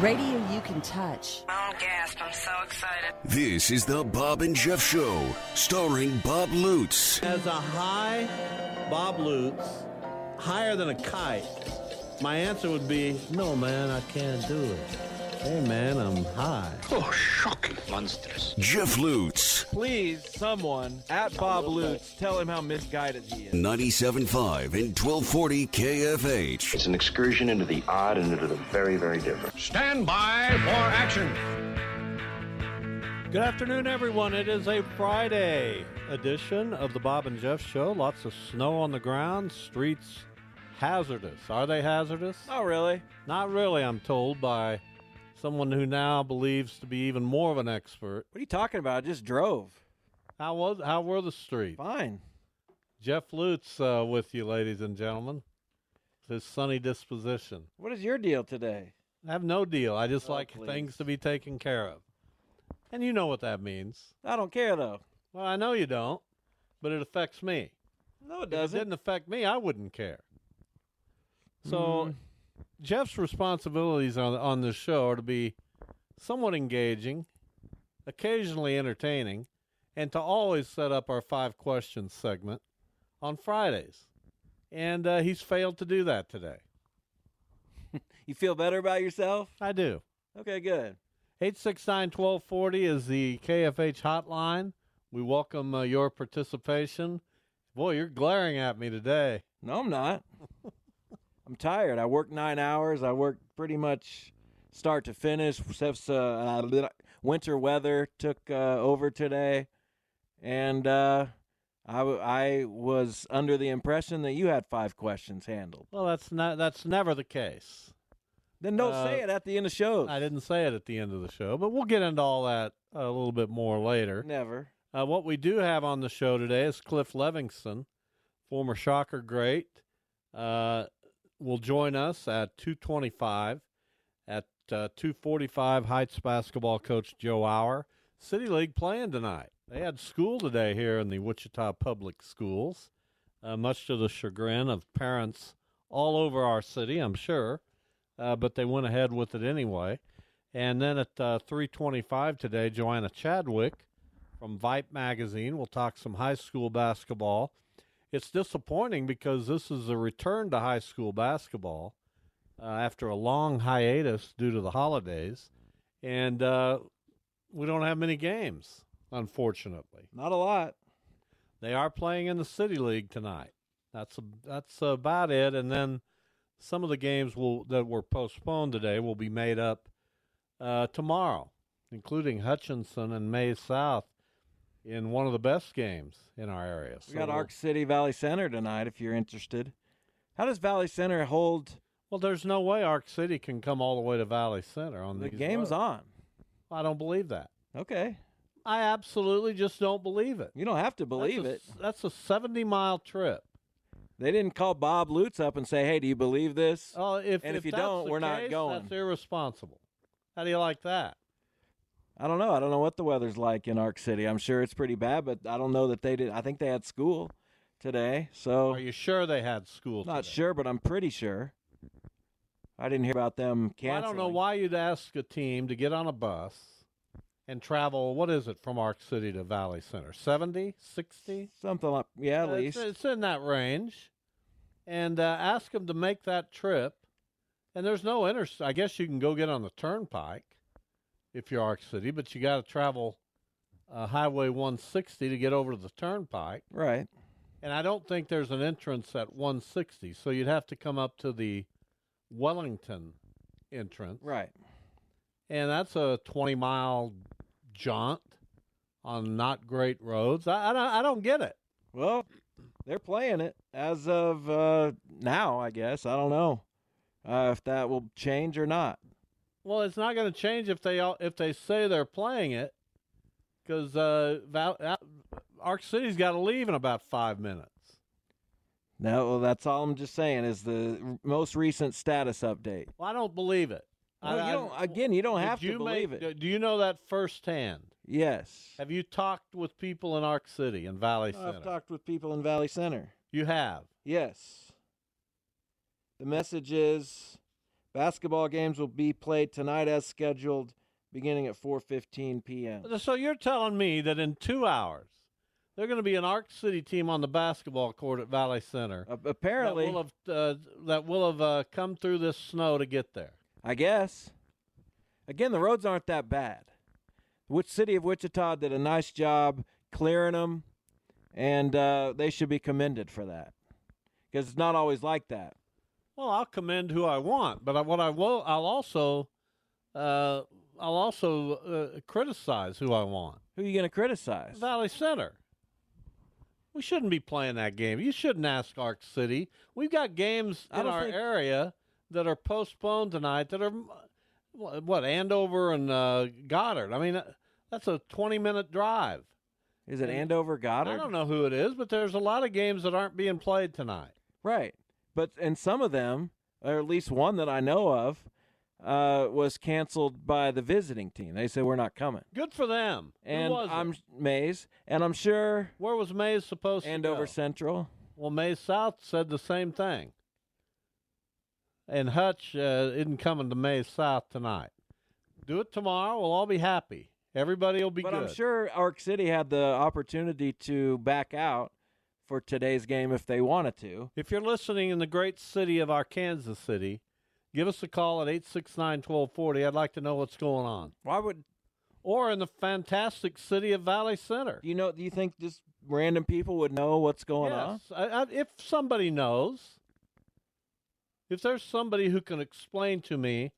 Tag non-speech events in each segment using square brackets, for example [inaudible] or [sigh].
Radio you can touch. Oh, gasp. I'm so excited. This is the Bob and Jeff Show, starring Bob Lutz. As a high Bob Lutz, higher than a kite, my answer would be no, man, I can't do it. Hey, man, I'm high. Oh, shocking. Monstrous. Jeff Lutz. Please, someone at Bob Lutz, tell him how misguided he is. 97.5 and 1240 KFH. It's an excursion into the odd and into the very, very different. Stand by for action. Good afternoon, everyone. It is a Friday edition of the Bob and Jeff Show. Lots of snow on the ground, streets hazardous. Are they hazardous? Oh, really? Not really, I'm told by someone who now believes to be even more of an expert. What are you talking about? I just drove. How was how were the streets? Fine. Jeff Lutz uh, with you, ladies and gentlemen. His sunny disposition. What is your deal today? I have no deal. I just Oh, like please. things to be taken care of. And you know what that means. I don't care, though. Well, I know you don't, but it affects me. No, it doesn't. If it didn't affect me, I wouldn't care. So, Mm. Jeff's responsibilities on on this show are to be somewhat engaging, occasionally entertaining, and to always set up our five questions segment on Fridays. And uh, he's failed to do that today. [laughs] You feel better about yourself? I do. Okay, good. 869 1240 is the KFH hotline. We welcome uh, your participation. Boy, you're glaring at me today. No, I'm not. [laughs] I'm tired. I worked nine hours. I worked pretty much start to finish. Uh, uh, winter weather took uh, over today, and uh, I, w- I was under the impression that you had five questions handled. Well, that's not that's never the case. Then don't Uh, say it at the end of shows. I didn't say it at the end of the show, but we'll get into all that a little bit more later. Never. Uh, what we do have on the show today is Cliff Levingston, former Shocker great, uh, will join us at 225. At uh, 245, Heights basketball coach Joe Auer. City League playing tonight. They had school today here in the Wichita Public Schools, uh, much to the chagrin of parents all over our city, I'm sure. Uh, but they went ahead with it anyway. And then at uh, 325 today, Joanna Chadwick from VYPE Magazine. We'll talk some high school basketball. It's disappointing because this is a return to high school basketball uh, after a long hiatus due to the holidays, and uh, we don't have many games, unfortunately. Not a lot. They are playing in the City League tonight. That's a, that's about it, and then some of the games will that were postponed today will be made up uh, tomorrow, including Hutchinson and Maize South in one of the best games in our area. We So got we'll- Ark City Valley Center tonight if you're interested. How does Valley Center hold Well, there's no way Ark City can come all the way to Valley Center on the game's roads. on? I don't believe that. Okay. I absolutely just don't believe it. You don't have to believe that's it. That's a 70 mile trip. They didn't call Bob Lutz up and say, "Hey, do you believe this?" Oh, if And if you don't, we're not case, going. That's irresponsible. How do you like that? I don't know. I don't know what the weather's like in Ark City. I'm sure it's pretty bad, but I don't know that they did. I think they had school today, so Are you sure they had school? not today? sure, but I'm pretty sure. I didn't hear about them Well, I canceling. don't know why you'd ask a team to get on a bus and travel. What is it from Ark City to Valley Center? 70, 60? Something like yeah, at Uh, least. It's, it's in that range. And uh, ask them to make that trip. And there's no inter. I guess you can go get on the turnpike if you're Ark City, but you got to travel uh, Highway 160 to get over to the turnpike. Right. And I don't think there's an entrance at 160, so you'd have to come up to the Wellington entrance. Right. And that's a 20 mile jaunt on not great roads. I, I, don't, I don't get it. Well, they're playing it as of uh, now, I guess. I don't know uh, if that will change or not. Well, it's not going to change if they all, if they say they're playing it, because uh, Val, uh, Ark City's got to leave in about five minutes. No, well, that's all I'm just saying is the r- most recent status update. Well, I don't believe it. Well, I, you don't, I, again, you don't have to you believe make- it. Do you know that firsthand? Yes. Have you talked with people in Ark City and Valley Center? I've talked with people in Valley Center. you have. Yes. The message is basketball games will be played tonight as scheduled beginning at 4:15 p.m. So you're telling me that in two hours, there's going to be an Ark City team on the basketball court at Valley Center A- apparently, that will have uh, that will have uh, come through this snow to get there. I guess. Again, the roads aren't that bad. Which city of Wichita did a nice job clearing them, and uh, they should be commended for that because it's not always like that. Well, I'll commend who I want, but I, what I will, I'll also, uh, I'll also uh, criticize who I want. Who are you going to criticize? Valley Center. We shouldn't be playing that game. You shouldn't ask Ark City. We've got games in our think- area that are postponed tonight that are what, Andover and uh, Goddard. I mean, uh, that's a 20 minute drive. Is it Andover Goddard? I don't know who it is, but there's a lot of games that aren't being played tonight. Right. But and some of them, or at least one that I know of, uh, was canceled by the visiting team. They said we're not coming. Good for them. Who And was? I'm Maize, and I'm sure Where was Maize supposed to Andover? Central. Well, Maize South said the same thing. And Hutch uh, isn't coming to Maize South tonight. Do it tomorrow. We'll all be happy. Everybody will be But good. I'm sure Ark City had the opportunity to back out for today's game if they wanted to. If you're listening in the great city of Arkansas City, give us a call at 869 1240. I'd like to know what's going on. Why would Or in the fantastic city of Valley Center. you know? Do you think just random people would know what's going on? yes. I, I, if somebody knows, if there's somebody who can explain to me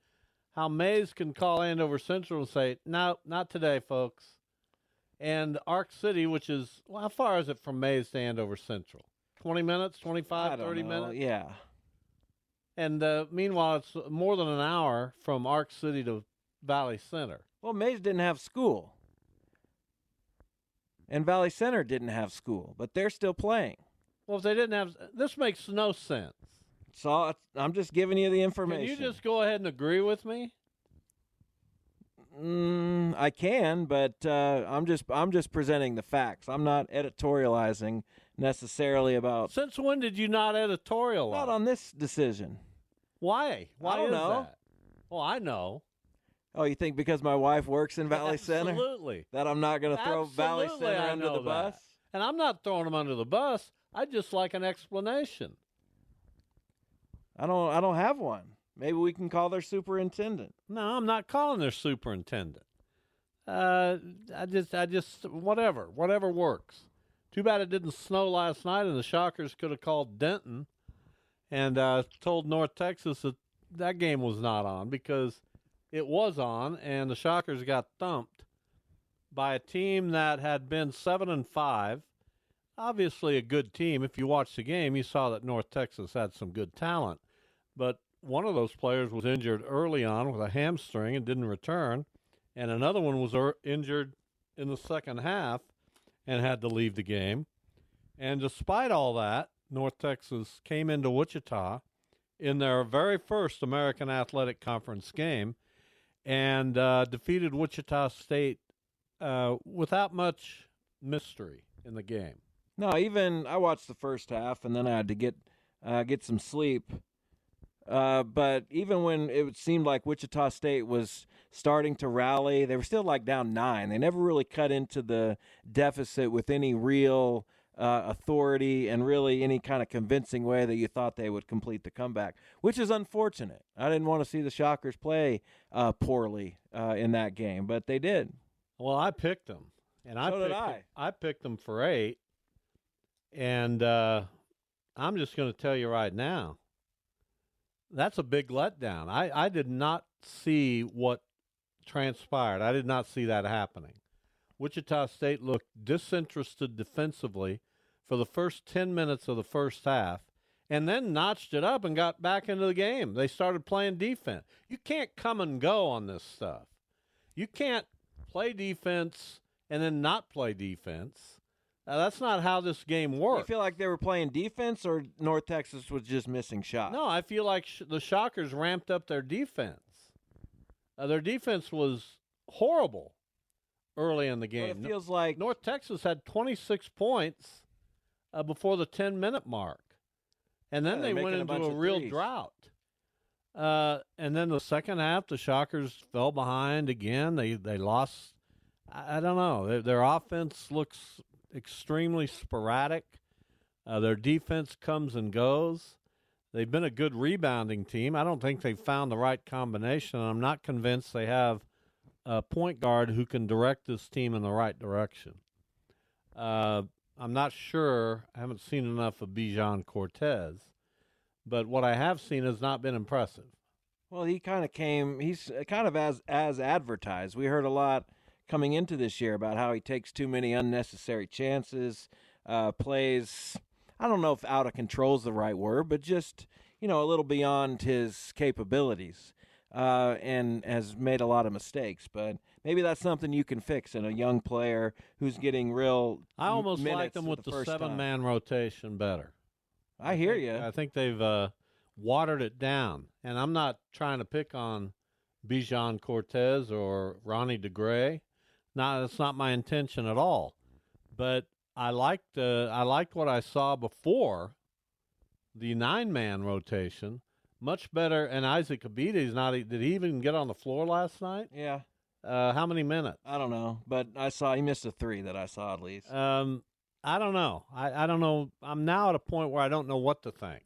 how Maize can call Andover Central and say, no, not today, folks. And Ark City, which is, well, how far is it from Maize to Andover Central? 20 minutes, I 25, 30 know. minutes? Yeah. And uh, meanwhile, it's more than an hour from Ark City to Valley Center. Well, Maize didn't have school, and Valley Center didn't have school, but they're still playing. Well, if they didn't have, this makes no sense. So I'm just giving you the Can information. you just go ahead and agree with me? Mm, I can, but uh, I'm just I'm just presenting the facts. I'm not editorializing necessarily about Since when did you not editorialize? not on this decision. Why? Why don't is know. that? Well, I know. Oh, you think because my wife works in Valley Center Absolutely. that I'm not going to throw Valley Center I under the bus? that. And I'm not throwing them under the bus. I just like an explanation. I don't I don't have one. Maybe we can call their superintendent. No, I'm not calling their superintendent. Uh, I just, I just, whatever, whatever works. Too bad it didn't snow last night, and the Shockers could have called Denton and uh, told North Texas that that game was not on because it was on, and the Shockers got thumped by a team that had been seven and five. Obviously, a good team. If you watched the game, you saw that North Texas had some good talent, but one of those players was injured early on with a hamstring and didn't return, and another one was er- injured in the second half and had to leave the game. And despite all that, North Texas came into Wichita in their very first American Athletic Conference game and uh, defeated Wichita State uh, without much mystery in the game. No, even I watched the first half and then I had to get uh, get some sleep Uh, but even when it seemed like Wichita State was starting to rally, they were still like down nine. They never really cut into the deficit with any real uh, authority and really any kind of convincing way that you thought they would complete the comeback, which is unfortunate. I didn't want to see the Shockers play uh, poorly uh, in that game, but they did. Well, I picked them, and I So did picked I. I picked them for eight, and uh, I'm just going to tell you right now, that's a big letdown. I, I did not see what transpired. I did not see that happening. Wichita State looked disinterested defensively for the first 10 minutes of the first half and then notched it up and got back into the game. They started playing defense. You can't come and go on this stuff. You can't play defense and then not play defense. Uh, that's not how this game worked. You feel like they were playing defense, or North Texas was just missing shots? No, I feel like sh- the Shockers ramped up their defense. Uh, their defense was horrible early in the game. it feels like North Texas had 26 points uh, before the 10 minute mark. And then Yeah, they went making a into a real threes. drought. Uh, and then the second half, the Shockers fell behind again. They they lost. I, I don't know. Their, their offense looks extremely sporadic. Uh, their defense comes and goes. They've been a good rebounding team. I don't think they've found the right combination. I'm not convinced they have a point guard who can direct this team in the right direction. Uh, I'm not sure. I haven't seen enough of Bijan Cortes, but what I have seen has not been impressive. Well, he kind of came. He's kind of as as advertised. We heard a lot coming into this year about how he takes too many unnecessary chances, uh, plays. I don't know if out of control is the right word, but just you know a little beyond his capabilities, uh, and has made a lot of mistakes. But maybe that's something you can fix in a young player who's getting real. I almost like them with the, first time. seven-man rotation better. I hear you. I think they've uh, watered it down, and I'm not trying to pick on Bijan Cortes or Ronnie DeGray. Not that's not my intention at all. But I liked uh, I liked what I saw before the nine-man rotation. Much better. And Isaac Abidde's not. Did he even get on the floor last night? yeah, Uh, how many minutes? I don't know, but I saw he missed a three that I saw at least. Um, I don't know. I, I don't know. I'm now at a point where I don't know what to think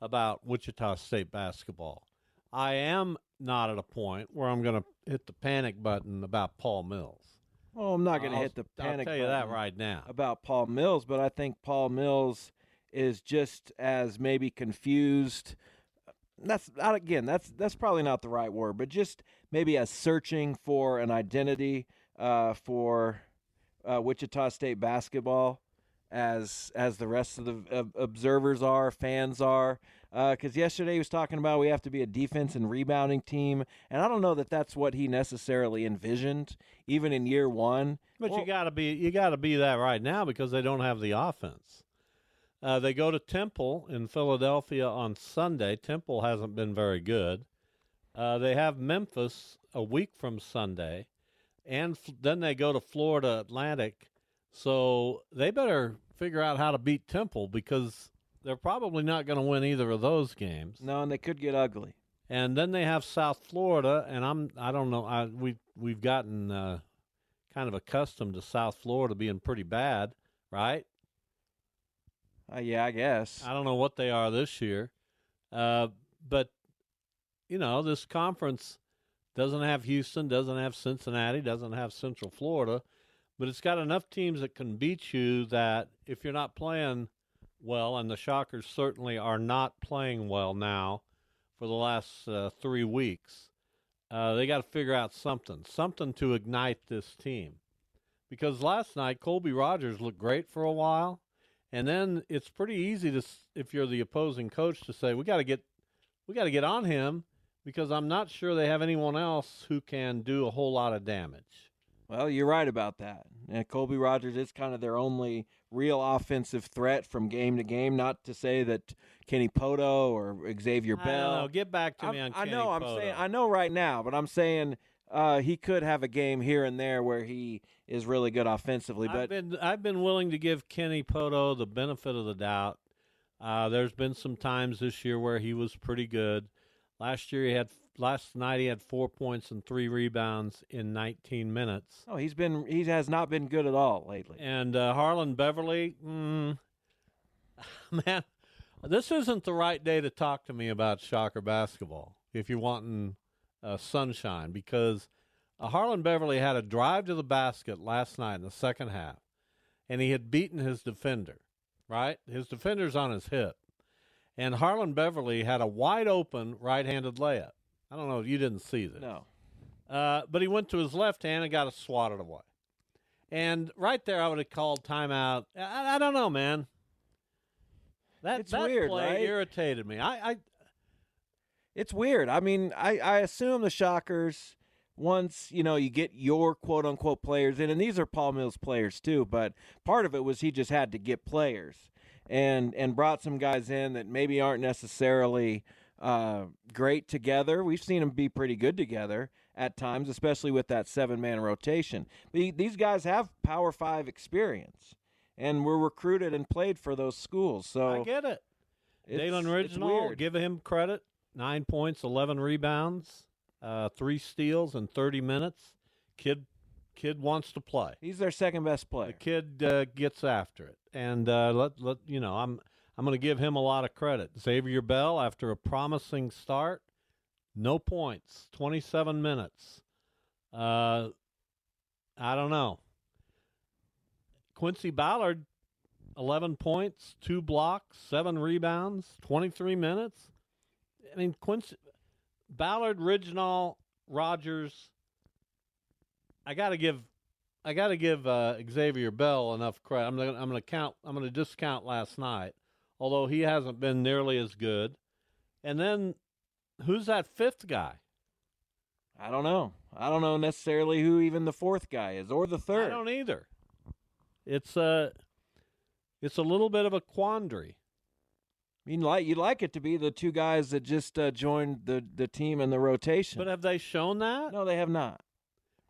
about Wichita State basketball. I am not at a point where I'm going to hit the panic button about Paul Mills. well, I'm not going to hit the I'll panic. tell you that button. right now. about Paul Mills, but I think Paul Mills is just as maybe confused. That's not again. That's that's probably not the right word, but just maybe as searching for an identity uh, for uh, Wichita State basketball, as as the rest of the uh, observers are, fans are. Because yesterday he was talking about we have to be a defense and rebounding team, and I don't know that that's what he necessarily envisioned, even in year one. But Well- you got to be you got to be that right now because they don't have the offense. Uh, they go to Temple in Philadelphia on Sunday. Temple hasn't been very good. Uh, they have Memphis a week from Sunday, and f- then they go to Florida Atlantic. So they better figure out how to beat Temple because they're probably not going to win either of those games. No, and they could get ugly. And then they have South Florida, and I'm I don't know I we we've gotten uh, kind of accustomed to South Florida being pretty bad, right? Uh, yeah, I guess. I don't know what they are this year, uh, but you know this conference doesn't have Houston, doesn't have Cincinnati, doesn't have Central Florida, but it's got enough teams that can beat you. That if you're not playing well, and the Shockers certainly are not playing well now for the last uh, three weeks, uh, they got to figure out something, something to ignite this team. Because last night Colby Rogers looked great for a while, and then it's pretty easy to, if you're the opposing coach, to say we got to get, we got to get on him because I'm not sure they have anyone else who can do a whole lot of damage. Well, you're right about that. And Colby Rogers is kind of their only real offensive threat from game to game. Not to say that Kenny Pohto or Xavier Bell. Get back to me I'm- on I Kenny know. I'm saying. I know right now, but I'm saying uh, he could have a game here and there where he is really good offensively. I've But been I've been willing to give Kenny Pohto the benefit of the doubt. Uh, there's been some times this year where he was pretty good. Last year he had last night he had four points and three rebounds in 19 minutes. Oh, he's been he has not been good at all lately. And uh, Harlond Beverly, mm, [laughs] man, this isn't the right day to talk to me about Shocker basketball if you're wanting uh, sunshine because uh, Harlond Beverly had a drive to the basket last night in the second half, and he had beaten his defender. Right, his defender's on his hip, and Harlond Beverly had a wide open right-handed layup. I don't know if you didn't see this. No. Uh, but he went to his left hand and got it swatted away. And right there, I would have called timeout. I, I don't know, man. That It's that weird, play right? irritated me. I, I It's weird. I mean, I, I assume the Shockers, once, you know, you get your quote unquote players in, and these are Paul Mills players too, but part of it was he just had to get players and and brought some guys in that maybe aren't necessarily uh, great together. We've seen them be pretty good together at times, especially with that seven man rotation. The, these guys have Power Five experience and were recruited and played for those schools. So I get it. Dalen Ridgnal, give him credit. Nine points, eleven rebounds, uh, three steals in thirty minutes. Kid, kid wants to play. He's their second best The player. kid uh, gets after it, and uh, let let you know. I'm I'm going to give him a lot of credit. Xavier Bell, after a promising start, no points, 27 minutes. Uh, I don't know. Quincy Ballard, 11 points, two blocks, seven rebounds, 23 minutes. I mean, Quincy Ballard, Ridgnal, Rogers. I got to give I got to give uh, Xavier Bell enough credit. I'm gonna, I'm going to count. I'm going to discount last night, although he hasn't been nearly as good. And then, who's that fifth guy? I don't know. I don't know necessarily who even the fourth guy is or the third. I don't either. It's a, it's a little bit of a quandary. I mean, like you'd like it to be the two guys that just uh, joined the the team in the rotation. But have they shown that? no, they have not.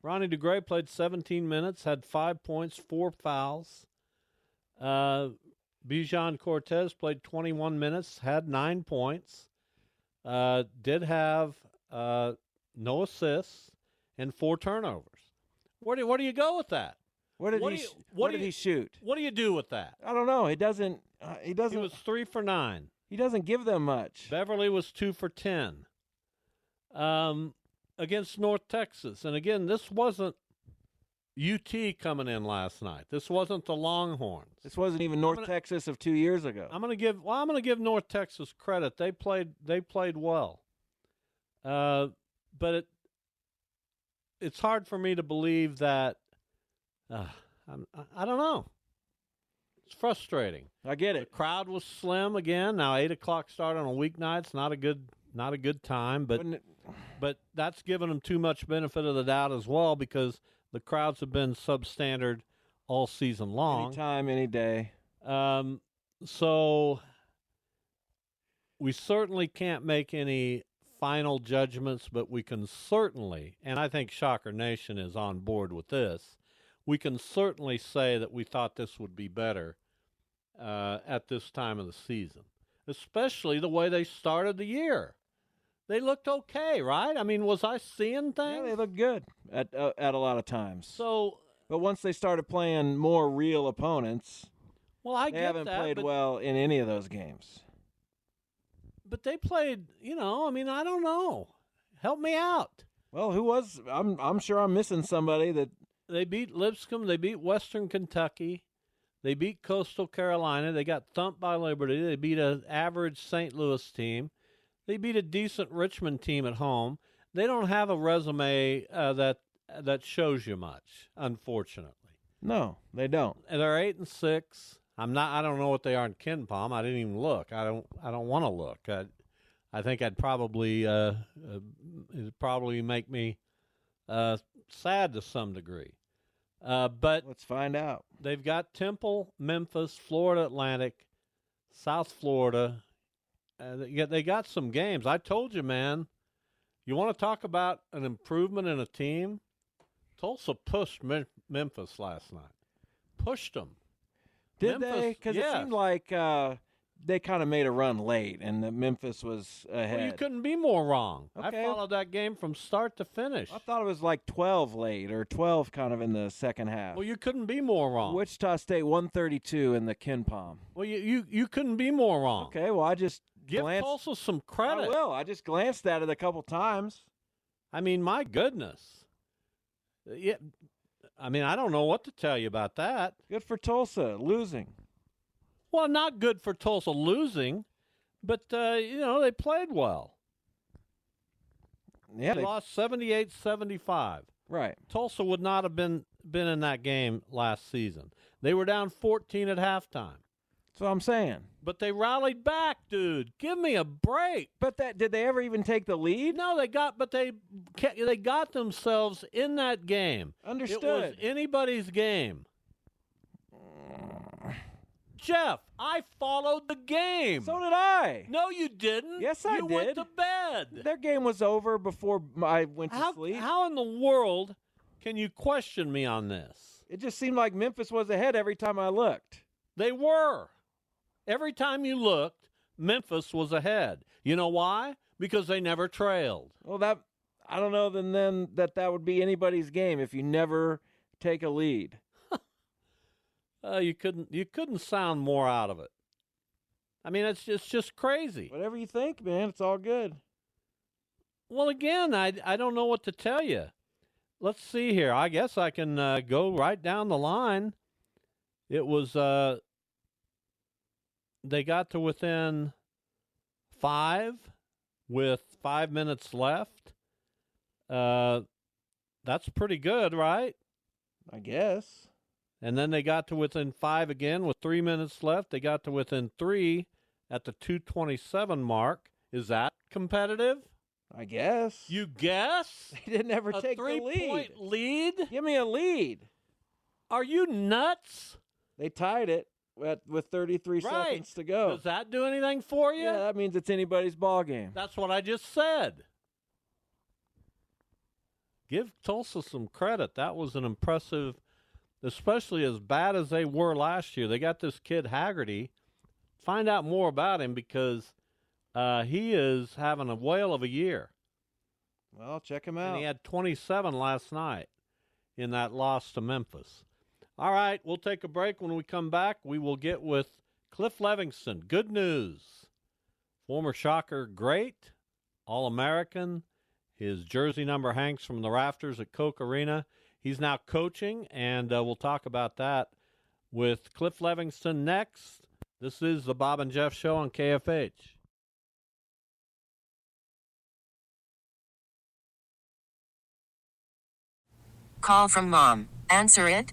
Ronnie DeGray played 17 minutes, had five points, four fouls. Uh, Bijan Cortes played 21 minutes, had nine points. Uh, did have uh, no assists and four turnovers. Where do where do you go with that? What did What he? do you- what did you- he shoot? What do you do with that? I don't know. He doesn't. Uh, he He doesn't. was three for nine. he doesn't give them much. Beverly was two for ten. Um, against North Texas, and again, this wasn't UT coming in last night. This wasn't the Longhorns. This wasn't even North gonna- Texas of two years ago. I'm going to give well. I'm going to give North Texas credit. They played. They played well. Uh, but it it's hard for me to believe that. Uh, I'm, I- I don't know. It's frustrating. I get The it. crowd was slim again. Now eight o'clock start on a weeknight. It's not a good not a good time, but but that's giving them too much benefit of the doubt as well because the crowds have been substandard all season long. Any time, any day. Um, so we certainly can't make any final judgments, but we can certainly, and I think Shocker Nation is on board with this, we can certainly say that we thought this would be better uh, at this time of the season, especially the way they started the year. They looked okay, right? I mean, was I seeing things? Yeah, they looked good at uh, at a lot of times. so, but once they started playing more real opponents, well, I they haven't that, played well in any of those games. but they played, you know, I mean, I don't know. Help me out. Well, who was? I'm I'm sure I'm missing somebody that They beat Lipscomb, they beat Western Kentucky, they beat Coastal Carolina, they got thumped by Liberty, they beat an average St. Louis team, they beat a decent Richmond team at home. They don't have a resume uh, that that shows you much, unfortunately. no, they don't. And they're eight and six. I'm not. I don't know what they are in KenPom. I didn't even look. I don't. I don't want to look. I, I think I'd probably. Uh, uh, it'd probably make me uh, sad to some degree. Uh, but Let's find out. they've got Temple, Memphis, Florida Atlantic, South Florida. Uh, they, got, they got some games. I told you, man. You want to talk about an improvement in a team? Tulsa pushed Mem- Memphis last night. Pushed them. Did Memphis- they? Because yes. it seemed like uh, they kind of made a run late, and the Memphis was ahead. Well, you couldn't be more wrong. Okay. I followed that game from start to finish. I thought it was like 12 late or 12 kind of in the second half. Well, you couldn't be more wrong. Wichita State 132 in the KenPom. well, you, you you couldn't be more wrong. Okay, well I just Give glanced. Tulsa some credit. I will. I just glanced at it a couple times. I mean, my goodness. Yeah, I mean, I don't know what to tell you about that. Good for Tulsa losing. Well, not good for Tulsa losing, but uh, you know they played well. Yeah, they, they, lost 78-75. right. Tulsa would not have been been in that game last season. They were down 14 at halftime, That's what I'm saying. but they rallied back, dude. Give me a break. But that did they ever even take the lead? No, they got, but they they got themselves in that game. Understood. It was anybody's game. Jeff, I followed the game. So did I. no, you didn't. Yes, I you went to bed. Their game was over before I went to How, sleep. how in the world can you question me on this? It just seemed like Memphis was ahead every time I looked. They were. Every time you looked, Memphis was ahead. You know why? Because they never trailed. Well, that I don't know. Then then that that would be anybody's game if you never take a lead. [laughs] Uh, you couldn't you couldn't sound more out of it. I mean, it's just, it's just crazy. Whatever you think, man, it's all good. Well, again, I I don't know what to tell you. Let's see here. I guess I can uh, go right down the line. It was uh, they got to within five with five minutes left. Uh, that's pretty good, right? I guess. And then they got to within five again with three minutes left. They got to within three at the 227 mark. Is that competitive? I guess. You guess? [laughs] They didn't ever a take three the lead. point lead? Give me a lead. Are you nuts? They tied it at, with 33 Right. seconds to go. Does that do anything for you? yeah, that means it's anybody's ball game. That's what I just said. Give Tulsa some credit. That was an impressive, especially as bad as they were last year. They got this kid Haggerty. Find out more about him because uh, he is having a whale of a year. Well, check him And out. he had 27 last night in that loss to Memphis. All right, we'll take a break. When we come back, we will get with Cliff Levingston. Good news. Former Shocker great, All American. His jersey number hangs from the rafters at Koch Arena. He's now coaching, and uh, we'll talk about that with Cliff Levingston next. This is the Bob and Jeff Show on KFH. Call from mom. Answer it.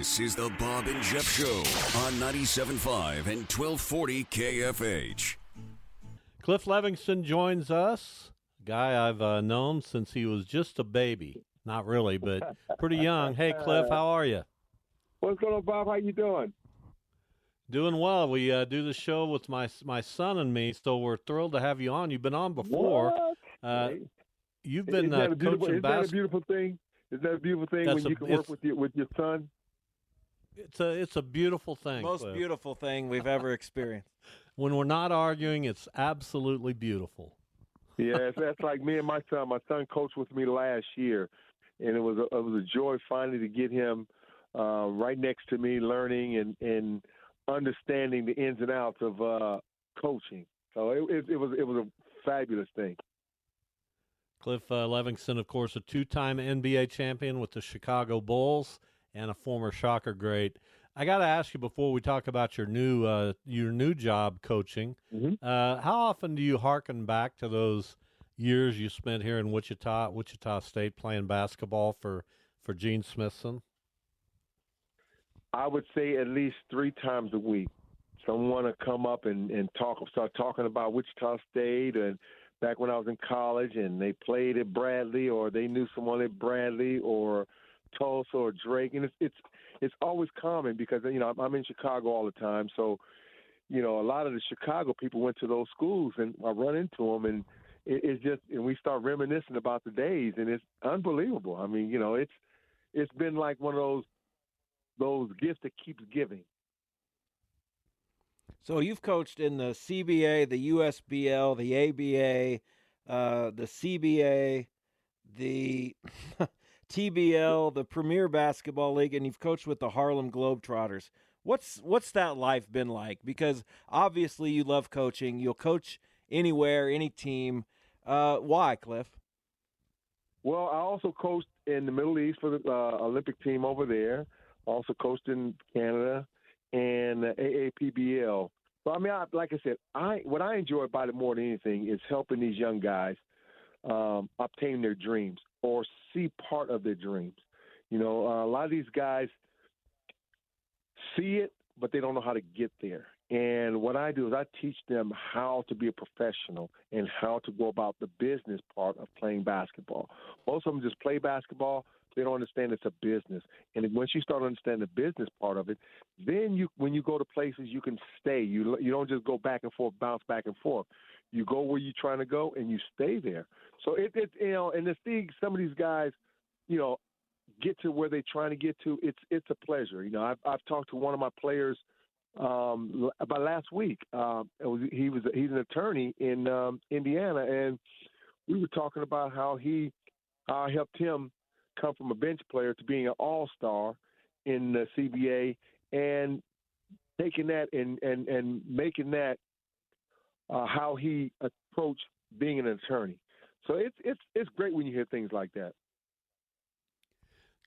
This is the Bob and Jeff Show on 97.5 and 1240 KFH. Cliff Levingston joins us, guy I've uh, known since he was just a baby. Not really, but pretty young. Hey, Cliff, how are you? What's going on, Bob? How you doing? Doing well. We uh, do the show with my my son and me, so we're thrilled to have you on. You've been on before. What? Uh, you've isn't been that uh, a beautiful, coaching isn't that a beautiful thing? Is that a beautiful thing That's when a- you can work with your with your son? It's a it's a beautiful thing. Most Cliff. beautiful thing we've ever [laughs] experienced. When we're not arguing, it's absolutely beautiful. yes, that's [laughs] like me and my son. My son coached with me last year, and it was a, it was a joy finally to get him uh, right next to me, learning and and understanding the ins and outs of uh, coaching. So it, it, it was it was a fabulous thing. Cliff uh, Levingston, of course, a two-time NBA champion with the Chicago Bulls and a former Shocker great. I got to ask you before we talk about your new uh, your new job coaching. Mm-hmm. Uh, how often do you hearken back to those years you spent here in Wichita, Wichita State, playing basketball for for Gene Smithson? I would say at least three times a week. Someone to come up and, and talk, start talking about Wichita State and back when I was in college, and they played at Bradley, or they knew someone at Bradley, or Tulsa, or Drake, and it's it's it's always common because you know I'm in Chicago all the time, so you know a lot of the Chicago people went to those schools, and I run into them, and it, it's just and we start reminiscing about the days, and it's unbelievable. I mean, you know, it's it's been like one of those those gifts that keeps giving. So you've coached in the CBA, the USBL, the ABA, uh, the CBA, the [laughs] TBL, the Premier Basketball League, and you've coached with the Harlem Globetrotters. What's what's that life been like? Because obviously you love coaching. You'll coach anywhere, any team. Uh, why, Cliff? Well, I also coached in the Middle East for the uh, Olympic team over there. Also coached in Canada and uh, AAPBL. So I mean, I, like I said, I what I enjoy about it more than anything is helping these young guys um, obtain their dreams or see part of their dreams. You know, uh, a lot of these guys see it, but they don't know how to get there. And what I do is I teach them how to be a professional and how to go about the business part of playing basketball. Most of them just play basketball. They don't understand it's a business. And once you start understanding the business part of it, then you, when you go to places, you can stay. You you don't just go back and forth, bounce back and forth. You go where you're trying to go, and you stay there. So it, it you know, and to see some of these guys, you know, get to where they're trying to get to, it's it's a pleasure. You know, I've I've talked to one of my players um, about last week. Um, was, he was he's an attorney in um, Indiana, and we were talking about how he I helped him come from a bench player to being an all star in the CBA, and taking that and and and making that uh, how he approached being an attorney. So it's it's it's great when you hear things like that.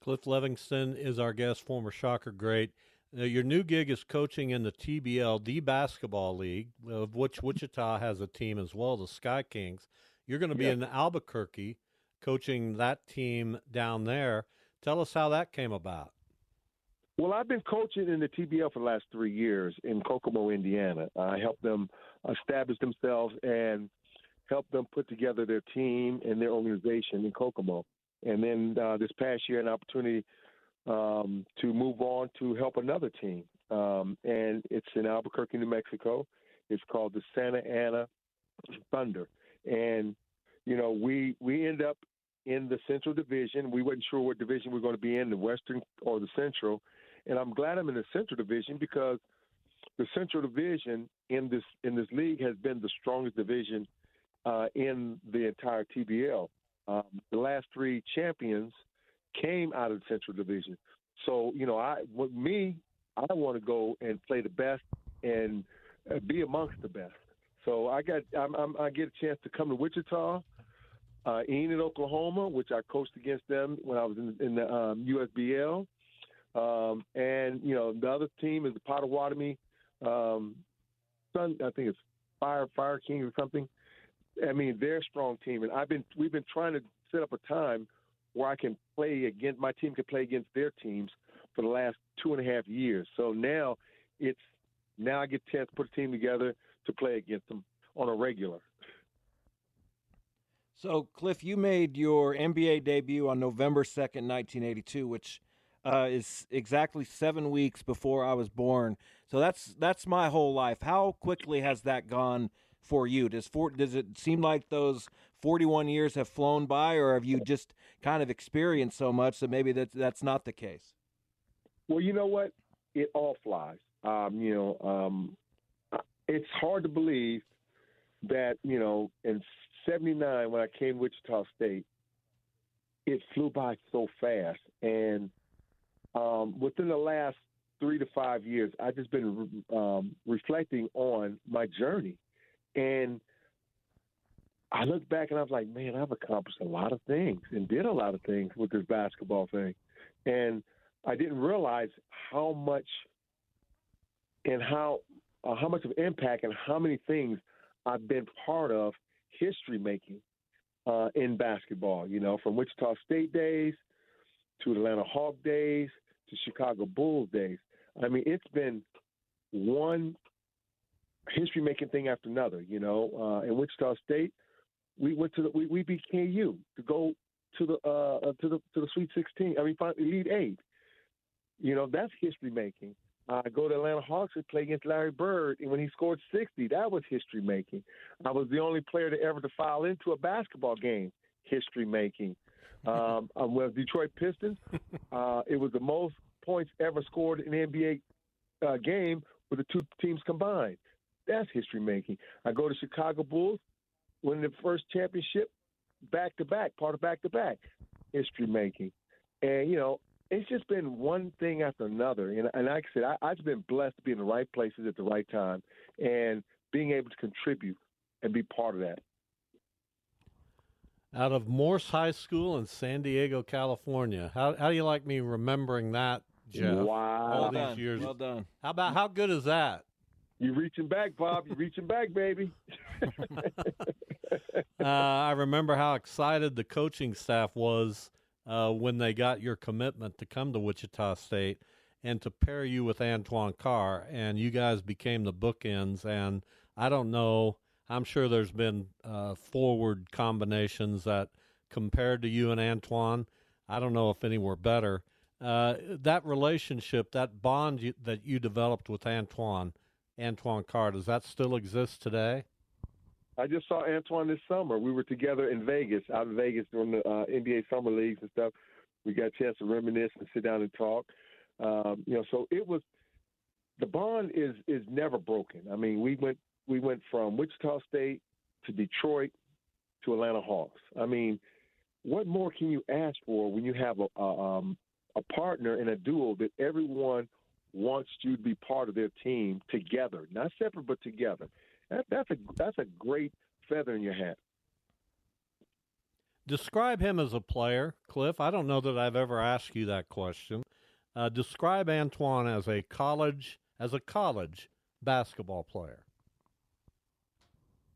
Cliff Levingston is our guest, former Shocker great. Uh, your new gig is coaching in the TBL, the basketball league, of which Wichita has a team as well, the Sky Kings. You're going to be Yeah. in Albuquerque coaching that team down there. Tell us how that came about. Well, I've been coaching in the TBL for the last three years in Kokomo, Indiana. I helped them establish themselves and help them put together their team and their organization in Kokomo. And then uh, this past year, an opportunity um, to move on to help another team. Um, and it's in Albuquerque, New Mexico. It's called the Santa Ana Thunder. And, you know, we, we end up in the Central Division. We wasn't sure what division we are going to be in, the Western or the Central. And I'm glad I'm in the Central Division because the Central Division in this in this league has been the strongest division uh, in the entire TBL. Um, the last three champions came out of the Central Division. So you know, I with me, I want to go and play the best and uh, be amongst the best. So I got I'm, I'm, I get a chance to come to Wichita, uh, Enid, Oklahoma, which I coached against them when I was in, in the um, USBL. Um, and you know the other team is the Potawatomi um, Sun. I think it's Fire Fire King or something. I mean, they're a strong team, and I've been we've been trying to set up a time where I can play against my team can play against their teams for the last two and a half years. So now it's now I get a chance to put a team together to play against them on a regular. So, Cliff, you made your NBA debut on November 2nd, 1982, which uh, is exactly seven weeks before I was born. So that's that's my whole life. How quickly has that gone for you? Does for, does it seem like those 41 years have flown by, or have you just kind of experienced so much that maybe that that's not the case? Well, you know what? It all flies. Um, you know, um, it's hard to believe that you know in '79 when I came to Wichita State, it flew by so fast, and um, within the last three to five years, I've just been um, reflecting on my journey, and I look back and I was like, man, I've accomplished a lot of things and did a lot of things with this basketball thing, and I didn't realize how much and how uh, how much of impact and how many things I've been part of history making uh, in basketball. You know, from Wichita State days to Atlanta Hawk days Chicago Bulls days. I mean, it's been one history making thing after another. You know, uh, in Wichita State, we went to the we, we beat KU to go to the uh, to the to the Sweet 16. I mean, Elite Eight. You know, that's history making. I uh, go to Atlanta Hawks and play against Larry Bird, and when he scored 60, that was history making. I was the only player to ever to file into a basketball game, history making. Um, with Detroit Pistons. [laughs] Uh, it was the most points ever scored in an NBA uh, game with the two teams combined. That's history making. I go to Chicago Bulls, win the first championship, back to back, part of back to back, history making. And you know, it's just been one thing after another. And, and like I said, I, I've been blessed to be in the right places at the right time and being able to contribute and be part of that. Out of Morse High School in San Diego, California. How, how do you like me remembering that, Jeff? Wow. All well these done. years. Well done. How about how good is that? You're reaching back, Bob. You're reaching back, baby. [laughs] uh, I remember how excited the coaching staff was uh, when they got your commitment to come to Wichita State and to pair you with Antoine Carr, and you guys became the bookends. And I don't know, I'm sure there's been uh, forward combinations that compared to you and Antoine, I don't know if any were better. Uh, that relationship, that bond you, that you developed with Antoine, Antoine Carr, does that still exist today? I just saw Antoine this summer. We were together in Vegas, out in Vegas during the uh, NBA summer leagues and stuff. We got a chance to reminisce and sit down and talk. Um, you know, so it was the bond is is never broken. I mean, we went we went from Wichita State to Detroit to Atlanta Hawks. I mean, what more can you ask for when you have a a, um, a partner in a duo that everyone wants you to be part of their team together, not separate but together. That, that's a that's a great feather in your hat. Describe him as a player, Cliff. I don't know that I've ever asked you that question. Uh, describe Antoine as a college as a college basketball player.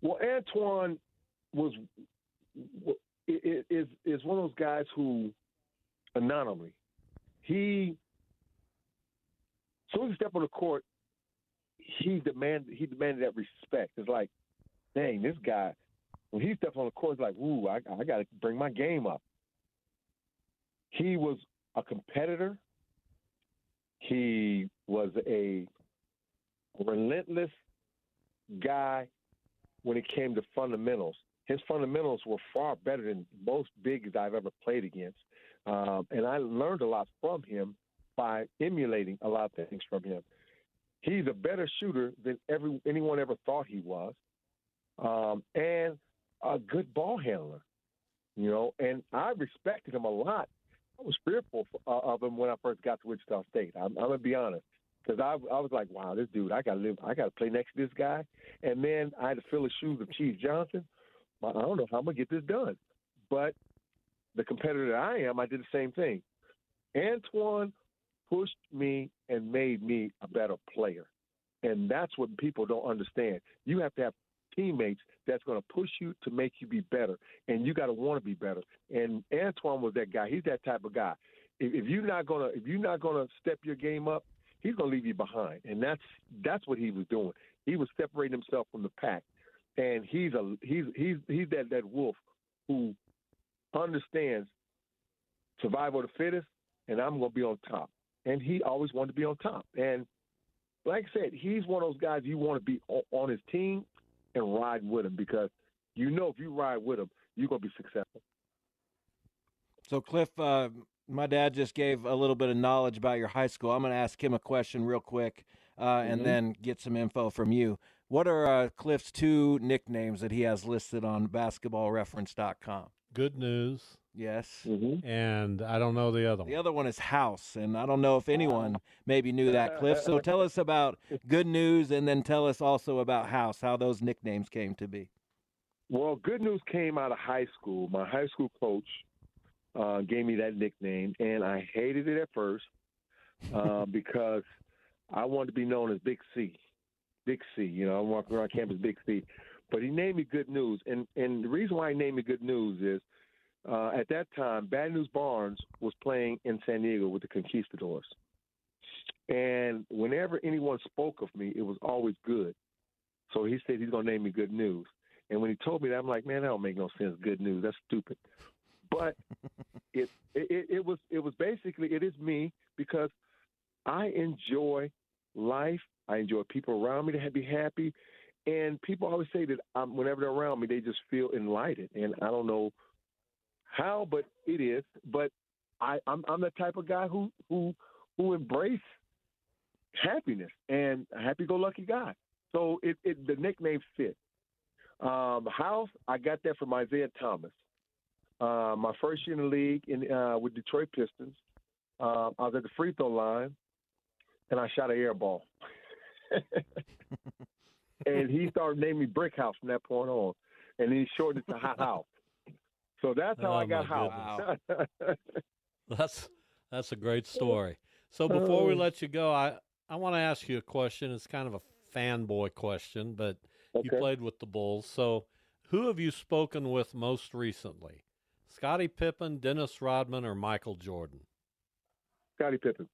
Well, Antoine was is is one of those guys who anomaly. He so he stepped on the court, he demanded he demanded that respect. It's like, dang, this guy when he steps on the court, it's like, ooh, I, I got to bring my game up. He was a competitor. He was a relentless guy when it came to fundamentals. His fundamentals were far better than most bigs I've ever played against. Um, and I learned a lot from him by emulating a lot of things from him. He's a better shooter than every anyone ever thought he was, um, and a good ball handler. You know, and I respected him a lot. I was fearful uh, of him when I first got to Wichita State. I'm, I'm gonna be honest, because I, I was like, wow, this dude, I gotta live, I gotta play next to this guy. And then I had to fill the shoes of Cheese Johnson. I don't know how I'm gonna get this done, but the competitor that I am, I did the same thing. Antoine pushed me and made me a better player. And that's what people don't understand. You have to have teammates that's going to push you to make you be better, and you got to want to be better. And Antoine was that guy. He's that type of guy. If, if you're not gonna, if you're not gonna step your game up, he's gonna leave you behind. And that's that's what he was doing. He was separating himself from the pack, and he's a he's he's he's that that wolf who understands survival of the fittest, and I'm gonna be on top and he always wanted to be on top. And like I said, he's one of those guys you want to be on his team and ride with him because you know if you ride with him, you're going to be successful. So, Cliff, uh, my dad just gave a little bit of knowledge about your high school. I'm going to ask him a question real quick uh, mm-hmm. and then get some info from you. What are uh, Cliff's two nicknames that he has listed on BasketballReference.com? Good news. Yes. And I don't know the other one. The other one is House, and I don't know if anyone maybe knew that, Cliff. So tell us about Good News, and then tell us also about House, how those nicknames came to be. Well, good news came out of high school. My high school coach uh, gave me that nickname, and I hated it at first uh, [laughs] because I wanted to be known as Big C. Big C. You know, I'm walking around campus Big C. But he named me Good News, and and the reason why he named me Good News is uh, at that time, Bad News Barnes was playing in San Diego with the Conquistadors, and whenever anyone spoke of me, it was always good. So he said he's going to name me Good News. And when he told me that, I'm like, man, that don't make no sense. Good news. That's stupid. But [laughs] it, it it was it was basically it is me because I enjoy life. I enjoy people around me to be happy, and people always say that um, whenever they're around me, they just feel enlightened. And I don't know how, but it is. But I I'm I'm the type of guy who who who embrace happiness and a happy-go-lucky guy. So it, it the nickname fit. Um, house, I got that from Isiah Thomas. Uh, my first year in the league in uh, with Detroit Pistons, uh, I was at the free throw line, and I shot an air ball. [laughs] [laughs] and he started naming me Brick House from that point on, and then he shortened it to Hot House. So that's how Oh, I got House. [laughs] That's that's a great story. So before we Oh. let you go, I I want to ask you a question. It's kind of a fanboy question, but you played with the Bulls. So who have you spoken with most recently? Scottie Pippen, Dennis Rodman, or Michael Jordan? Scottie Pippen.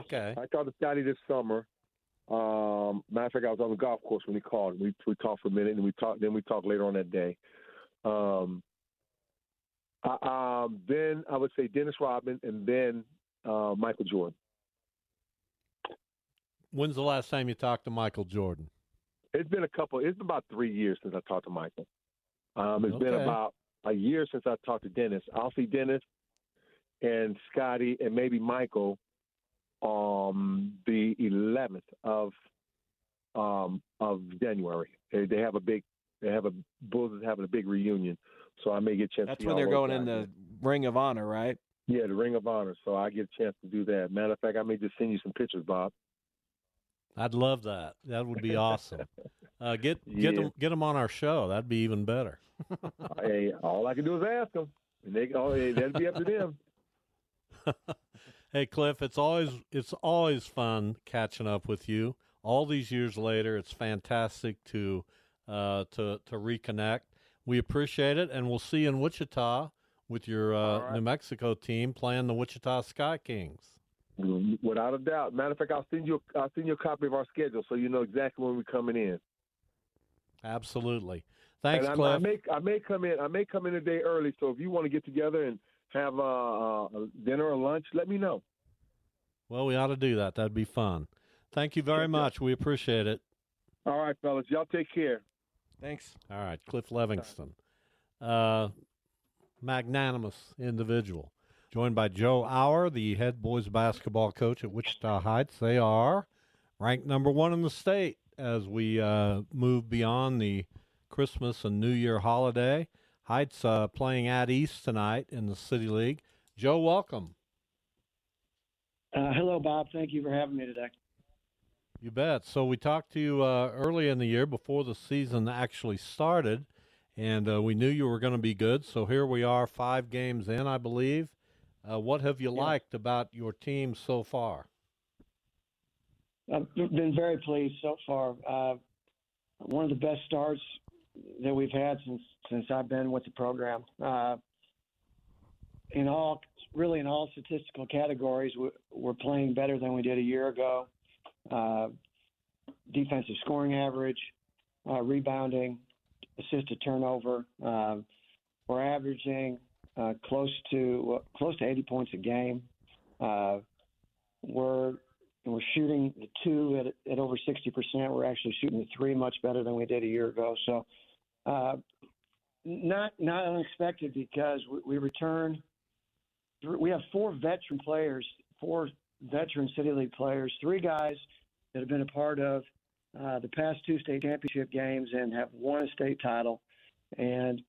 Okay. I talked to Scottie this summer. Um, matter of fact, I was on the golf course when he called. We we talked for a minute, and we talked. Then we talked later on that day. Um, I, um, then I would say Dennis Rodman, and then uh, Michael Jordan. When's the last time you talked to Michael Jordan? It's been a couple. It's been about three years since I talked to Michael. Um, it's been about a year since I talked to Dennis. I'll see Dennis and Scottie and maybe Michael um the 11th of um of January. They, they have a big they have a Bulls is having a big reunion, so I may get a chance. That's to when they're going guys. in the Ring of Honor, right? yeah the Ring of Honor. So I get a chance to do that. Matter of fact, I may just send you some pictures, Bob. I'd love that. That would be awesome. [laughs] Uh, get get them get them on our show. That'd be even better. [laughs] hey, all I can do is ask them, and they oh, hey, that'd be up to them. [laughs] Hey Cliff, it's always it's always fun catching up with you. All these years later, it's fantastic to uh, to to reconnect. We appreciate it, and we'll see you in Wichita with your uh, New Mexico team playing the Wichita Sky Kings. Without a doubt. Matter of fact, I'll send you I'll send you a copy of our schedule so you know exactly when we're coming in. Absolutely. Thanks, and I, Cliff. I may I may come in I may come in a day early. So if you want to get together and have uh, uh, a dinner or lunch, let me know. Well, we ought to do that. That'd be fun. Thank you very much. We appreciate it. All right, fellas. Y'all take care. Thanks. All right, Cliff Levingston, uh, magnanimous individual, joined by Joe Auer, the head boys basketball coach at Wichita Heights. They are ranked number one in the state as we uh, move beyond the Christmas and New Year holiday. Heights uh, playing at East tonight in the City League. Joe, welcome. Uh, hello, Bob. Thank you for having me today. You bet. So we talked to you uh, early in the year before the season actually started, and uh, we knew you were going to be good. So here we are, five games in, I believe. Uh, what have you liked about your team so far? I've been very pleased so far. Uh, one of the best starts that we've had since since I've been with the program. Uh, in all, really, in all statistical categories, we- we're playing better than we did a year ago. Uh, defensive scoring average, uh, rebounding, assist to turnover. Uh, we're averaging uh, close to close to 80 points a game. Uh, we're we're shooting the two at, at over 60 percent. We're actually shooting the three much better than we did a year ago. So, uh, not not unexpected because we, we return. We have four veteran players, four veteran city league players, three guys that have been a part of uh, the past two state championship games and have won a state title, and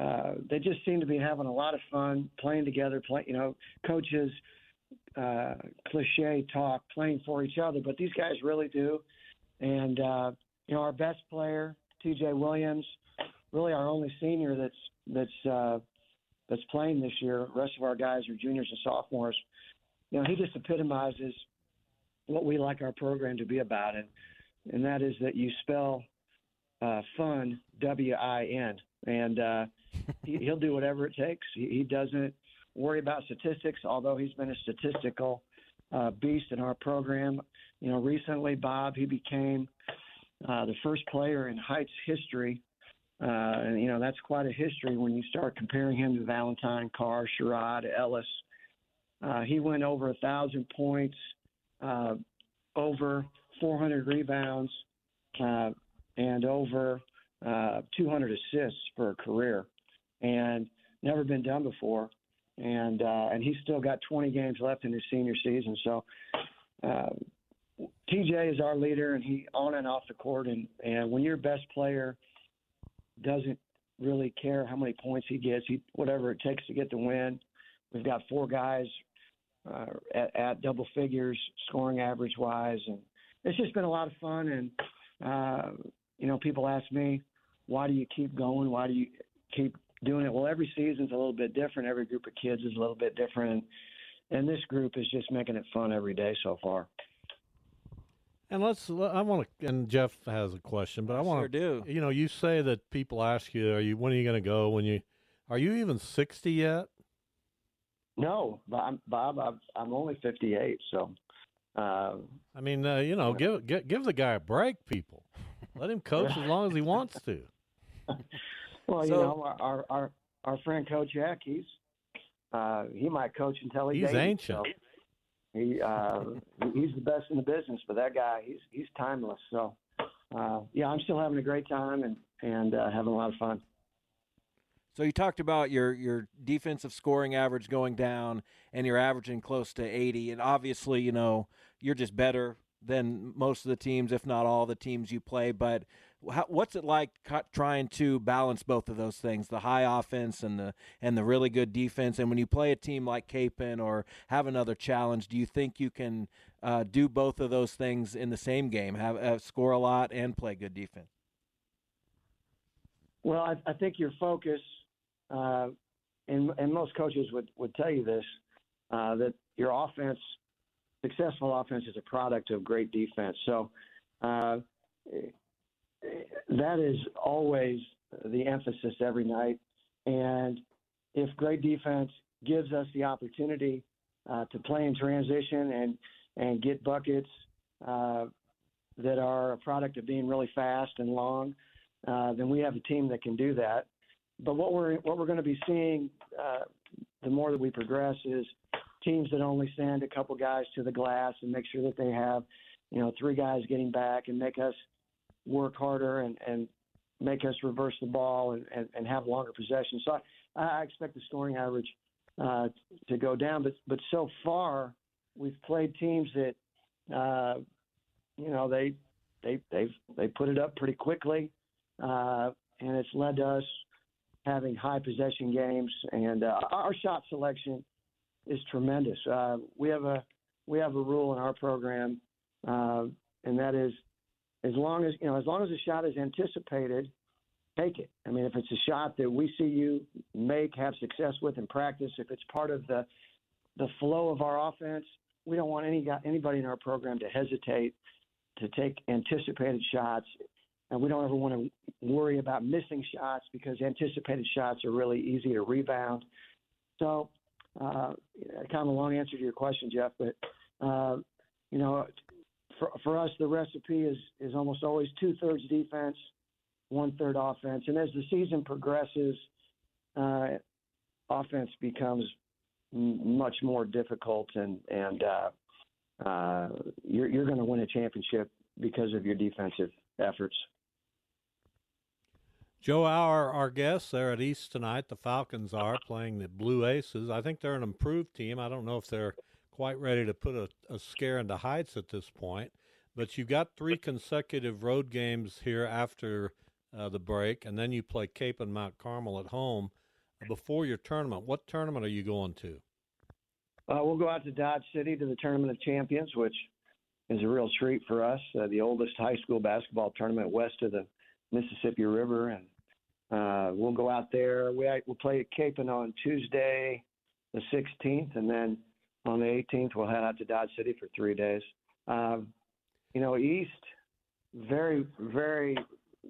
uh, they just seem to be having a lot of fun playing together. Play, you know, coaches uh, cliche talk playing for each other, but these guys really do. And uh, you know, our best player, T.J. Williams, really our only senior that's that's uh, that's playing this year. The rest of our guys are juniors and sophomores. You know, he just epitomizes what we like our program to be about, and and that is that you spell uh, fun W I N, and uh, he, [laughs] he'll do whatever it takes. He, he doesn't worry about statistics, although he's been a statistical uh, beast in our program. You know, recently, Bob, he became uh, the first player in Heights history. Uh, and, you know, that's quite a history when you start comparing him to Valentine, Carr, Sherrod, Ellis. Uh, he went over a 1,000 points, uh, over 400 rebounds, uh, and over uh, 200 assists for a career. And never been done before and uh, and he's still got 20 games left in his senior season. So uh, TJ is our leader, and he on and off the court. And and when your best player doesn't really care how many points he gets, he whatever it takes to get the win. We've got four guys uh, at, at double figures scoring average wise, and it's just been a lot of fun. And uh, you know, people ask me, why do you keep going? Why do you keep doing it. Well, every season's a little bit different. Every group of kids is a little bit different, and this group is just making it fun every day so far. And let's. I want to. And Jeff has a question, but I want to sure do. You know, you say that people ask you, "Are you? When are you going to go? When you? Are you even sixty yet?" No, Bob. Bob I'm, I'm only fifty-eight. So. Uh, I mean, uh, you know, give, give give the guy a break, people. Let him coach as long as he wants to. [laughs] Well, so, you know, our our our friend Coach Jack, he's uh, he might coach until he he's ancient. So he uh, he's the best in the business, but that guy, he's he's timeless. So uh, yeah, I'm still having a great time and and uh, having a lot of fun. So you talked about your your defensive scoring average going down, and you're averaging close to 80. And obviously, you know, you're just better than most of the teams, if not all the teams you play. But how, what's it like trying to balance both of those things, the high offense and the and the really good defense? And when you play a team like Kapaun or have another challenge, do you think you can uh, do both of those things in the same game, have uh, score a lot and play good defense? Well, I, I think your focus, uh, and, and most coaches would, would tell you this, uh, that your offense, successful offense, is a product of great defense. So uh, that is always the emphasis every night. And if great defense gives us the opportunity uh, to play in transition and and get buckets uh, that are a product of being really fast and long, uh, then we have a team that can do that. But what we're what we're going to be seeing uh, the more that we progress is teams that only send a couple guys to the glass and make sure that they have you know three guys getting back and make us work harder and, and make us reverse the ball and, and, and have longer possession. So I, I expect the scoring average uh, to go down. But but so far we've played teams that uh, you know they they they they put it up pretty quickly, uh, and it's led to us having high possession games. And uh, our shot selection is tremendous. Uh, we have a we have a rule in our program, uh, and that is as long as you know, as long as the shot is anticipated, take it. I mean, if it's a shot that we see you make, have success with in practice, if it's part of the the flow of our offense, we don't want any anybody in our program to hesitate to take anticipated shots, and we don't ever want to worry about missing shots because anticipated shots are really easy to rebound. So, uh, kind of a long answer to your question, Jeff, but uh, you know, for, for us, the recipe is is almost always two thirds defense, one third offense, and as the season progresses, uh, offense becomes m- much more difficult, and and uh, uh, you're you're going to win a championship because of your defensive efforts. Joe, our our guests there at East tonight, the Falcons are playing the Blue Aces. I think they're an improved team. I don't know if they're quite ready to put a, a scare into Heights at this point. but you got three consecutive road games here after uh, the break, and then you play Cape and Mount Carmel at home before your tournament. What tournament are you going to? Uh, we'll go out to Dodge City to the Tournament of Champions, which is a real treat for us. Uh, the oldest high school basketball tournament west of the Mississippi River, and uh, we'll go out there. We we'll play at Kapaun on Tuesday, the 16th, and then on the 18th we'll head out to Dodge City for three days. Um, you know, East very, very,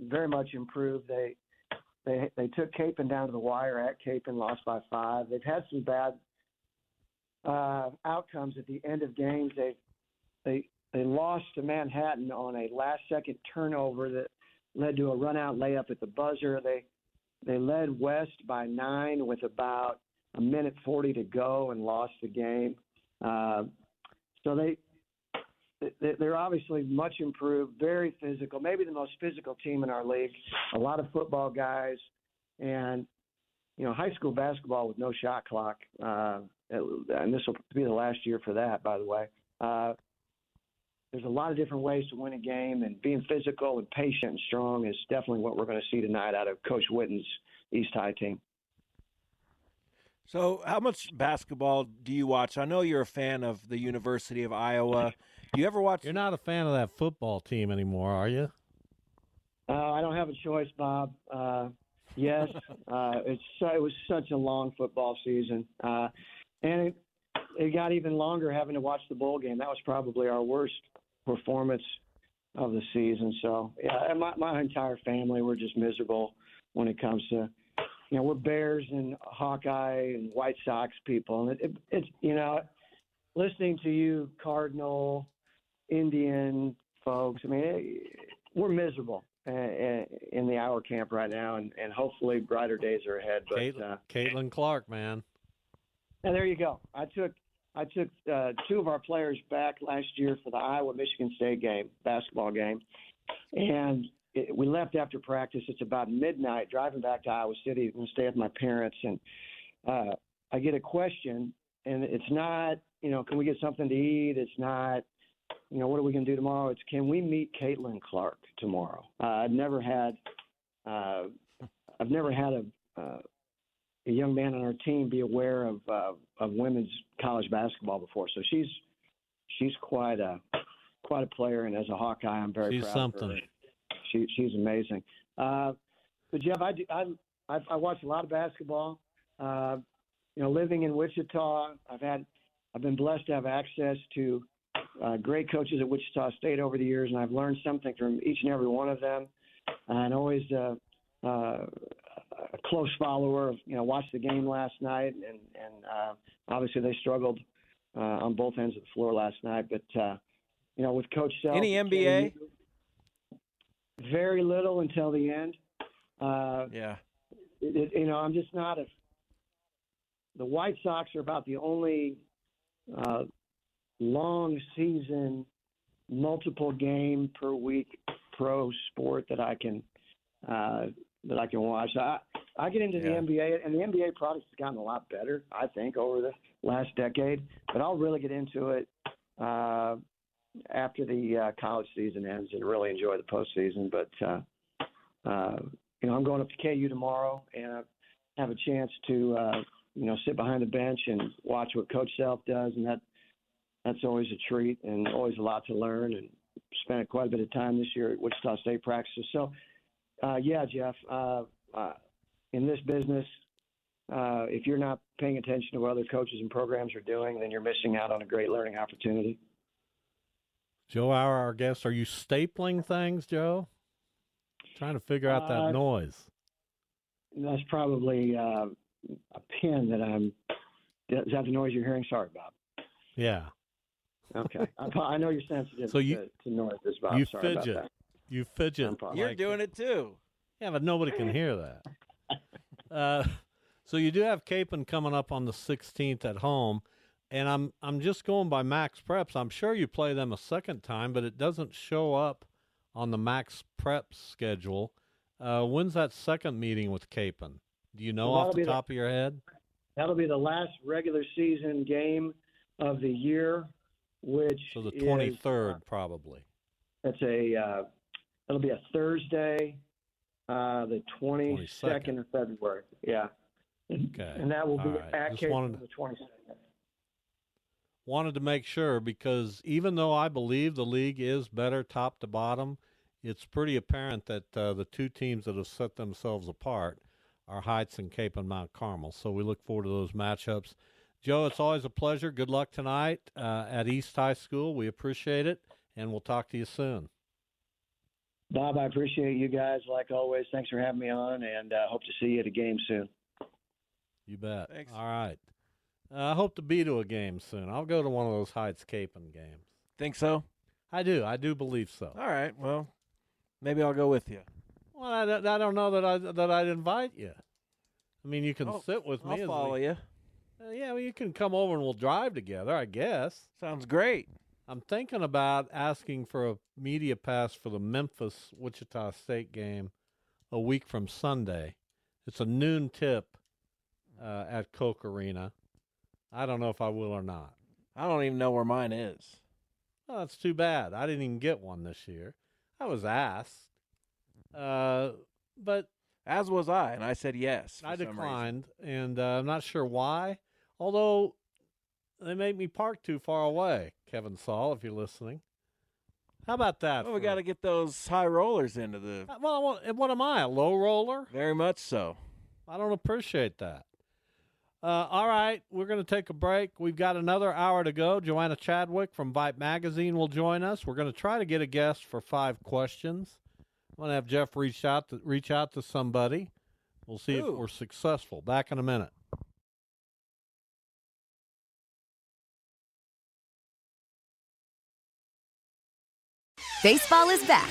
very much improved. They they they took Kapaun down to the wire at Kapaun, lost by five. They've had some bad uh, outcomes at the end of games. They they they lost to Manhattan on a last second turnover that led to a run out layup at the buzzer. They they led West by nine with about a minute forty to go and lost the game. Uh, so they they're obviously much improved, very physical, maybe the most physical team in our league. A lot of football guys, and you know, high school basketball with no shot clock. Uh, and this will be the last year for that, by the way. Uh, there's a lot of different ways to win a game, and being physical and patient and strong is definitely what we're going to see tonight out of Coach Witten's East High team. So, how much basketball do you watch? I know you're a fan of the University of Iowa. Do you ever watch? You're not a fan of that football team anymore, are you? Uh, I don't have a choice, Bob. Uh, yes, [laughs] uh, it's it was such a long football season, uh, and it it got even longer having to watch the bowl game. That was probably our worst performance of the season. So yeah, my my entire family we're just miserable when it comes to you know we're Bears and Hawkeye and White Sox people, and it, it, it's you know listening to you Cardinal, Indian folks. I mean we're miserable uh, in the hour camp right now, and, and hopefully brighter days are ahead. But Caitlin, uh, Caitlin Clark, man. And there you go. I took I took uh, two of our players back last year for the Iowa Michigan State game, basketball game, and it, we left after practice. It's about midnight. Driving back to Iowa City, I'm gonna stay with my parents, and uh, I get a question, and it's not, you know, can we get something to eat? It's not, you know, what are we going to do tomorrow? It's can we meet Caitlin Clark tomorrow? Uh, I've never had, uh, I've never had a, uh, a young man on our team be aware of uh, of women's college basketball before. So she's she's quite a quite a player, and as a Hawkeye, I'm very she's proud something. of her. She she's amazing. Uh, but Jeff, I, do, I I I watch a lot of basketball. Uh, you know, living in Wichita, I've had I've been blessed to have access to uh, great coaches at Wichita State over the years, and I've learned something from each and every one of them. And always uh, uh, a close follower of, you know, watched the game last night, and and uh, obviously they struggled uh, on both ends of the floor last night. But uh, you know, with Coach Self, Any NBA? Very little until the end. Uh, yeah. It, it, you know, I'm just not a. The White Sox are about the only uh, long season, multiple game per week pro sport that I can uh, that I can watch. I I get into the Yeah. NBA, and the NBA product has gotten a lot better, I think, over the last decade. But I'll really get into it uh, after the uh, college season ends and really enjoy the postseason. But uh, uh, you know, I'm going up to KU tomorrow, and I have a chance to uh, you know sit behind the bench and watch what Coach Self does, and that that's always a treat and always a lot to learn. And spent quite a bit of time this year at Wichita State practices. So, uh, yeah, Jeff, uh, uh, in this business, uh, if you're not paying attention to what other coaches and programs are doing, then you're missing out on a great learning opportunity. Joe Auer, our guest. Are you stapling things, Joe? Trying to figure out that Uh, noise. That's probably uh, a pin that I'm. Is that the noise you're hearing? Sorry, Bob. Yeah. Okay, I, I know you're sensitive So you- to, to noises, Bob. you Sorry fidget. about that. You fidget. You're like- doing it too. Yeah, but nobody can hear that. [laughs] Uh, so you do have Kapaun coming up on the 16th at home, and I'm I'm just going by Max Preps. I'm sure you play them a second time, but it doesn't show up on the Max Preps schedule. Uh, when's that second meeting with Kapaun? Do you know Well, off the be the- top of your head? That'll be the last regular season game of the year, which So the is, 23rd, probably. That's a uh, it'll be a Thursday, uh, the twenty second of February. Yeah. Okay. And that will be right. at Cape the twenty second. Wanted to make sure because even though I believe the league is better top to bottom, it's pretty apparent that uh, the two teams that have set themselves apart are Heights and Cape and Mount Carmel. So we look forward to those matchups. Joe, it's always a pleasure. Good luck tonight uh, at East High School. We appreciate it, and we'll talk to you soon. Bob, I appreciate you guys like always. Thanks for having me on, and uh, hope to see you at a game soon. You bet. All right. Uh, I hope to be to a game soon. I'll go to one of those Heights Kapaun games. Think so? I do. I do believe so. All right. Well, maybe I'll go with you. Well, I, don't- I don't know that I that I'd invite you. I mean, you can Oh, sit with me. I'll follow we- you. Uh, yeah, well, you can come over and we'll drive together. I guess. Sounds great. I'm thinking about asking for a media pass for the Memphis Wichita State game a week from Sunday. It's a noon tip uh, at Koch Arena. I don't know if I will or not. I don't even know where mine is. Oh, that's too bad. I didn't even get one this year. I was asked, uh, but As was I, and I said yes. I declined, and uh, I'm not sure why. Although they made me park too far away. Kevin Saal, if you're listening, how about that? Well, we got to get those high rollers into the. Uh, Well, what am I? A low roller? Very much so. I don't appreciate that. Uh, all right, we're going to take a break. We've got another hour to go. Joanna Chadwick from VYPE Magazine will join us. We're going to try to get a guest for five questions. I'm going to have Jeff reach out to reach out to somebody. We'll see if we're successful. Back in a minute. Baseball is back,